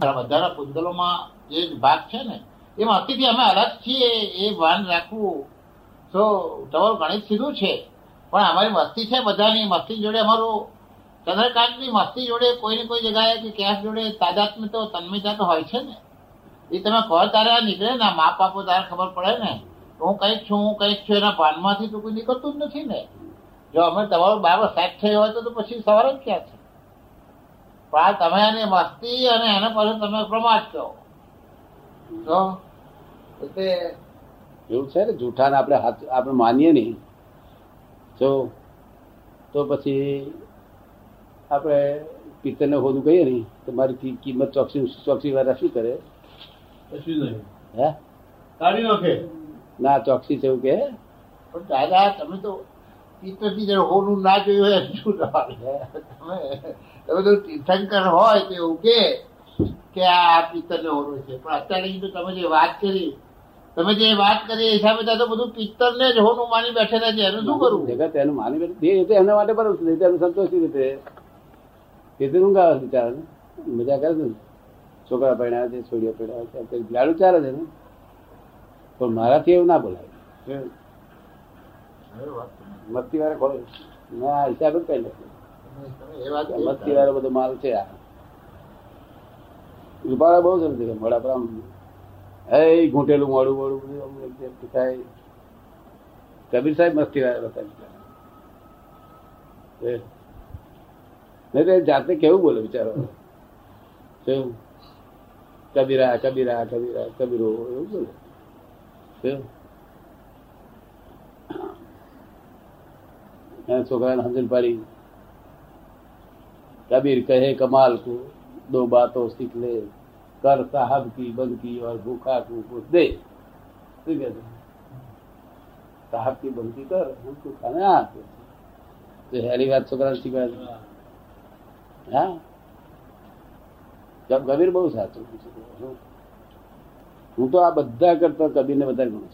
બધાના કુંડલોમાં જે ભાગ છે ને, એમાં અતિથી અમે અલગ છીએ, એ ભાન રાખવું. તો તમારું ગણિત સીધું છે. પણ અમારી મસ્તી છે બધાની. મસ્તી જોડે અમારું ચંદ્રકાંતની મસ્તી જોડે કોઈ ને કોઈ જગ્યાએ કે કેસ જોડે તાદાત્મ્ય તો તન્મિતા તો હોય છે ને. એ તમે કહો તારે નીકળે ને મા બાપો તારે ખબર પડે ને. હું કંઈક છું, હું કંઈક છું, એના ભાનમાંથી તો કોઈ નીકળતું જ નથી ને. જો અમે તમારું બરાબર સેટ થયો હોય તો પછી સવાર જ ક્યાં છે? પણ આ તમે એની મસ્તી અને એના પાછળ તમે પ્રમાદ છો. તો એવું છે ને જૂઠાને આપણે હાથ આપણે માનીએ નહીં. જો? તો પછી આપણે પિત્તરને હોદું કહીએ નહીં તો મારી કિંમત ચોકસી ચોકસી વાળા શું કરે? નહીં. હે? કાઢી નાખે. ના ચોકસી છે એવું કે. પણ દાદા તમે તો પિત્તરથી જરા હોનું ના જોયું હોય શું? તમે તમે તો તીર્થંકર હોય તો એવું કે કે આ પિત્તર ને હોનું છે. પણ અત્યારે તો તમે જે વાત કરી તમે જે વાત કરી એ હિસાબે તો બધું પિત્તર ને જ હોનું માની બેઠેલા છે એનું શું કરવું? જગત એનું માની બેઠે. એ એના માટે બરોબર છે એનું સંતોષી રીતે એ તો ઊંઘ આવે છે મજા કરે છે છોકરા પરણ્યા છે છોડીઓ પરણ્યા છે લાડુ ચાલે છે ને? પણ મારાથી એવું ના બોલાય. મસ્તી વાળા ખોલ. ના હિસાબ જ કઈ નથી. મસ્તી વાળો બધો માલ છે આ. રૂપાળા બહુ સમજે છે મોડા હે ઘૂંટેલું મોડું મોડું બધું થાય કબીર સાહેબ મસ્તી વાળા હતા નહીં તો જાતે કેવું બોલે બિચારો? કેવું? કબીરા કબીરા કબીરા કબીરો એવું બોલે? છોકરાને સમજણ પાડી કબીર કહે કમાલ કો દો બાતો સીખ લે કર સાહબ કી બંકી ઓર ભૂખા કો કુછ દે શું કહે છે સાહબ કી બંકી કર હું તું ખાને આ તો હેરી વાત છોકરાને શીખવાય હા જબ કબીર બહુ સાચું હું તો આ બધા કરતા કબીરને વધારે ગણું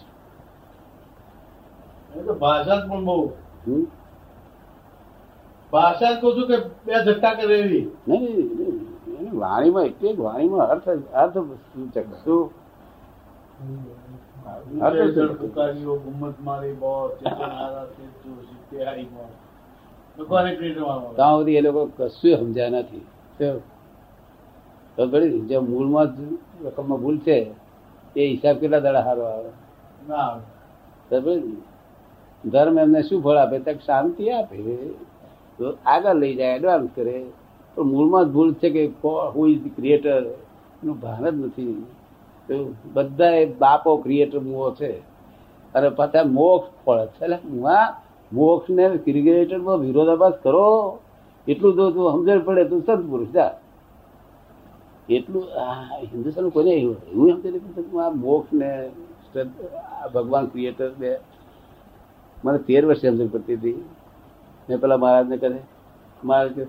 છું ભાષા પણ બહુ ભાષા જ કહું છું કે બે ઝટ્ટા કરે એવી. નહીં. એની વાણીમાં એક એક વાણીમાં અર્થ અર્થ સૂચક શું? અર્થ જળ સૂચક. પુકારીઓ ગુમ્મત મારી બહુ ચેતનારા તે જો સીતે આઈ બહુ લોકોને કૃષ્ણ વાળો ત્યાં સુધી એ લોકો કશું સમજ્યા નથી. જે મૂળમાં જ રકમમાં ભૂલ છે એ હિસાબ કેટલા દાડા સારો આવે? ના ધર્મ એમને શું ફળ આપે? તક શાંતિ આપે. તો આગળ લઈ જાય, એડવાન્સ કરે. પણ મૂળમાં ભૂલ છે કે હુ ઇઝ ક્રિએટર એનું ભાન જ નથી. બધા બાપો ક્રિએટર મોહ છે. અને પાછા મોક્ષ ફળ છે. એટલે મુઆ મોક્ષ ને ક્રિએટરમાં વિરોધાભાસ કરો. એટલું તો તું સમજણ પડે, તું સંત પુરુષ જા. એટલું હિન્દુસ્તાન કોને એવું સમજે હું આ મોક્ષ ને ભગવાન ક્રિએટર બે મને તેર વર્ષે સમજણ પડતી હતી. મેં પેલા મહારાજને કહે મહારાજ કહે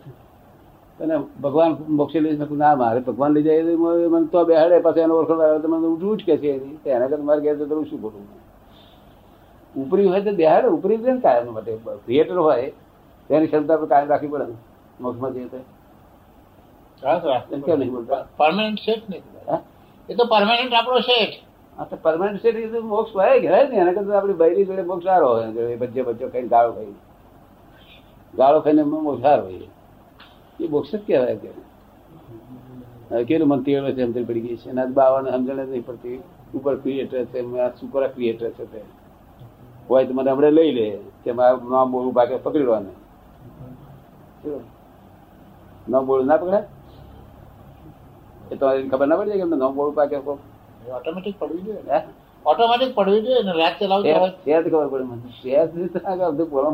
અને ભગવાન મોક્ષે લઈ શકું ના મારે ભગવાન લઈ જાય મને તો બેહાડે પાછો એનો ઓળખો આવે તો મને ઉઠવું જ કે છે એના. કરતા મારે ઘેર તો શું કરું? ઉપરી હોય તો બેહાડે ઉપરી ને કાયમ માટે ક્રિએટર હોય તેની ક્ષમતા પર કાયમ રાખવી પડે મોક્ષમાં જઈએ તો. કેમ નહીં બોલતા? પરમાનન્ટ શેઠ ને હા? એ તો પરમાનન્ટ આપણો સેટ આ તો પરમાનન્ટ સ્ટેટ તો મોક્ષ હોય ઘરે ને? એના કરતા આપણી બૈરી જોડે મોક્ષ સારો હોય બચ્ચે બચ્ચો કઈ ગાળો ખાઈ ગાળો ખાઈને મોસાર હોય એ બોક્ષ જ કહેવાય કે. કેટલું મન તેડો છે સમજણ પડી ગઈ છે. એના બાવાને સમજણ જ નહીં પડતી. ઉપર ક્રિએટર છે સુપર ક્રિએટર છે તે. હોય તો મને હમણાં લઈ લે કે મારું નામ બોલું ભાગે પકડી લેવાને? નામ બોલું ના પકડે? એ તો ખબર ના પડી જાય કે નામ બોલું પાકે ઓટોમેટિક પડવી જોઈએ. ઓટોમેટિક પડવી જોઈએ ને રાત ચલાવતો ખબર પડે મને.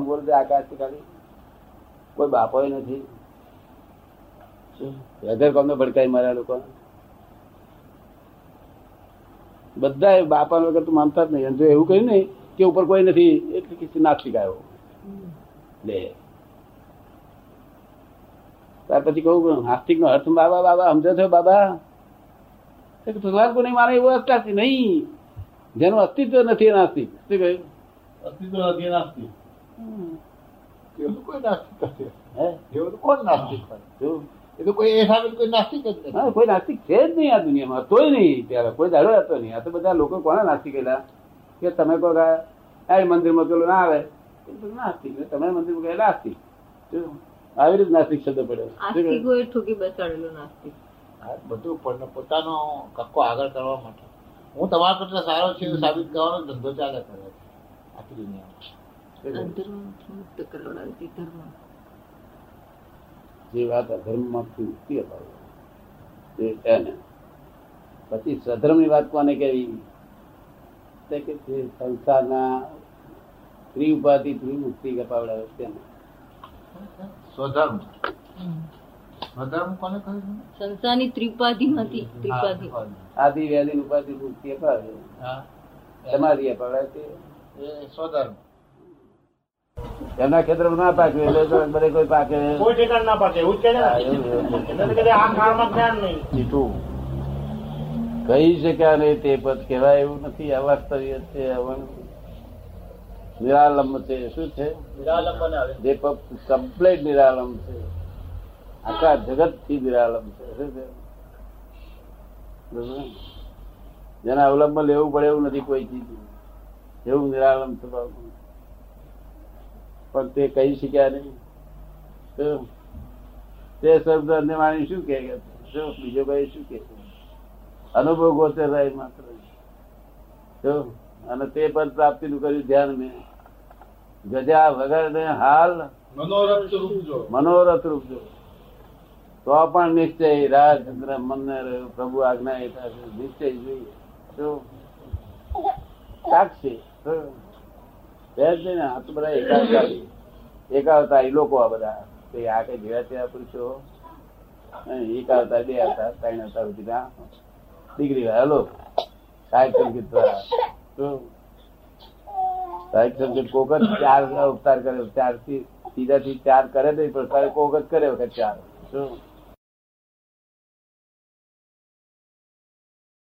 બોલે આકાશ ખાલી. કોઈ બાપો નથી? વેધર કોમને ભડકાઈ માર્યા લોકો બધા બાપા વગર તો માનતા જ નહીં. જો એવું કહ્યું નહીં કે ઉપર કોઈ નથી એટલે કે નાસ્તિક આવ્યો. લે. ત્યાર પછી કહું નાસ્તિક નો અર્થ બાબા બાબા સમજો છો બાબા? ભગવાન કોઈ નહીં મારે એવું અસ્તા નહીં. જેનું અસ્તિત્વ નથી નાસ્તિક. શું કહ્યું? અસ્તિત્વ નથી એવું કોઈ નાસ્તિક હશે હે એવું તો કોણ નાસ્તિક હોય એ તો કોઈ એ સામે કોઈ નાસ્તિક જ નથી કોઈ નાસ્તિક છે જ નહીં આ દુનિયામાં તોય નહીં ત્યારે કોઈ દાડો હતો નહીં આ તો બધા લોકો કોને નાસ્તિક કહેલા કે તમે કહો કે આ મંદિરમાં પેલો ના આવે એ નાસ્તિક તમે મંદિરમાં કહે નાસ્તિક આવી રીતે નાસ્તિક શબ્દ પડ્યો ઠોકી બેસાડેલો નાસ્તિક આ બધું પણ પોતાનો કક્કો આગળ કરવા માટે હું તમારા કરતા સારો છે સાબિત કરવાનો ધંધો ચાલે કરે છે આખી દુનિયામાં? અધર્મથી મુક્ત ધર્મ. જે વાત અધર્મમાંથી મુક્તિ અપાવે તે એને. પછી સધર્મની વાત કોને કહેવી? કે જે સંસારના સ્ત્રી ઉપાધિ મુક્તિ અપાવડાવે તેને. સ્વધર્મ. સ્વધર્મ કોને કહે છે? સંસારની ત્રિપાધીમાંથી ત્રિપાધી આદિ વ્યાધિ ઉપાધિ મુક્તિ અપાવે. હા. સમાધિ અપાવડાવે તે સ્વધર્મ. એમના ખેતર ના પાકે એટલે બધે કોઈ પાકે. કોઈ ઠેકાણ ના પાકે એવું કહી શક્યા નહીં તે પદ કહેવાય એવું નથી. અવાસ્તવ્ય છે નિરાલંબ છે. શું છે? જે કમ્પ્લેટ નિરાલંબ છે. આખા જગતથી નિરાલંબ છે. શું છે? જેને જેના અવલંબન લેવું પડે એવું નથી કોઈ ચીજ એવું નિરાલંબ સ્વભાવ પણ તે કહી શક્યા નહીં. તે શબ્દ અન્ય માણી શું કે શું બીજો કઈ શું કે અનુભવ ગોચર રહે માત્ર. જો અને તે પદ પ્રાપ્તિ નું કર્યું ધ્યાન મેં. ગજા વગર ને હાલ મનોરથ રૂપ જો. મનોરથ રૂપ જો. તો પણ નિશ્ચય રાજચંદ્ર મને પ્રભુ આજ્ઞા એ નિશ્ચય જોઈએ. શું સાક્ષી? બે જ નહીં આ તો બધા એકાવતારી એકાવતારી લોકો આ બધા. આ કઈ જેવા તેવા પુરુષો? એક આવતા બે આવતા ત્રણ આવતા સુધી ના. દીકરી હેલો. સાહેબ સંગીત દ્વારા. સાહેબ સંગીત કોક જ ચાર અવતાર કરે ચારથી સીધા થી ચાર કરે નહીં પણ કોક જ કરે વખત ચાર. શું?